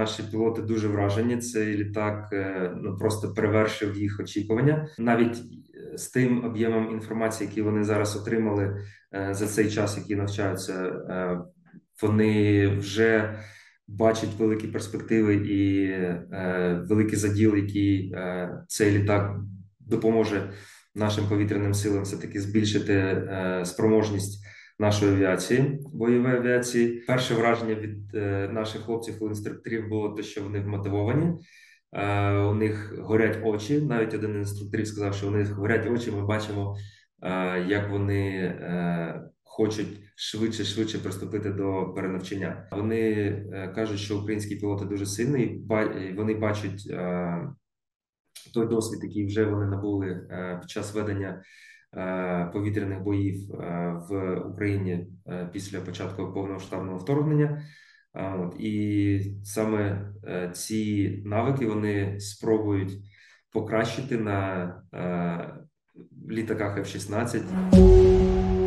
наші пілоти дуже вражені. Цей літак ну просто перевершив їх очікування. Навіть з тим об'ємом інформації, який вони зараз отримали за цей час, який навчаються, вони вже бачать великі перспективи і е, великий заділ, який е, цей літак допоможе нашим повітряним силам все таки збільшити е, спроможність нашої авіації, бойової авіації. Перше враження від е, наших хлопців інструкторів було те, що вони вмотивовані. Е, у них горять очі. Навіть один інструкторів сказав, що у них горять очі. Ми бачимо, е, як вони хочуть швидше швидше приступити до перенавчання. Вони кажуть, що українські пілоти дуже сильні, і вони бачать той досвід, який вже вони набули під час ведення повітряних боїв в Україні після початку повномасштабного вторгнення. І саме ці навики вони спробують покращити на літаках F-16.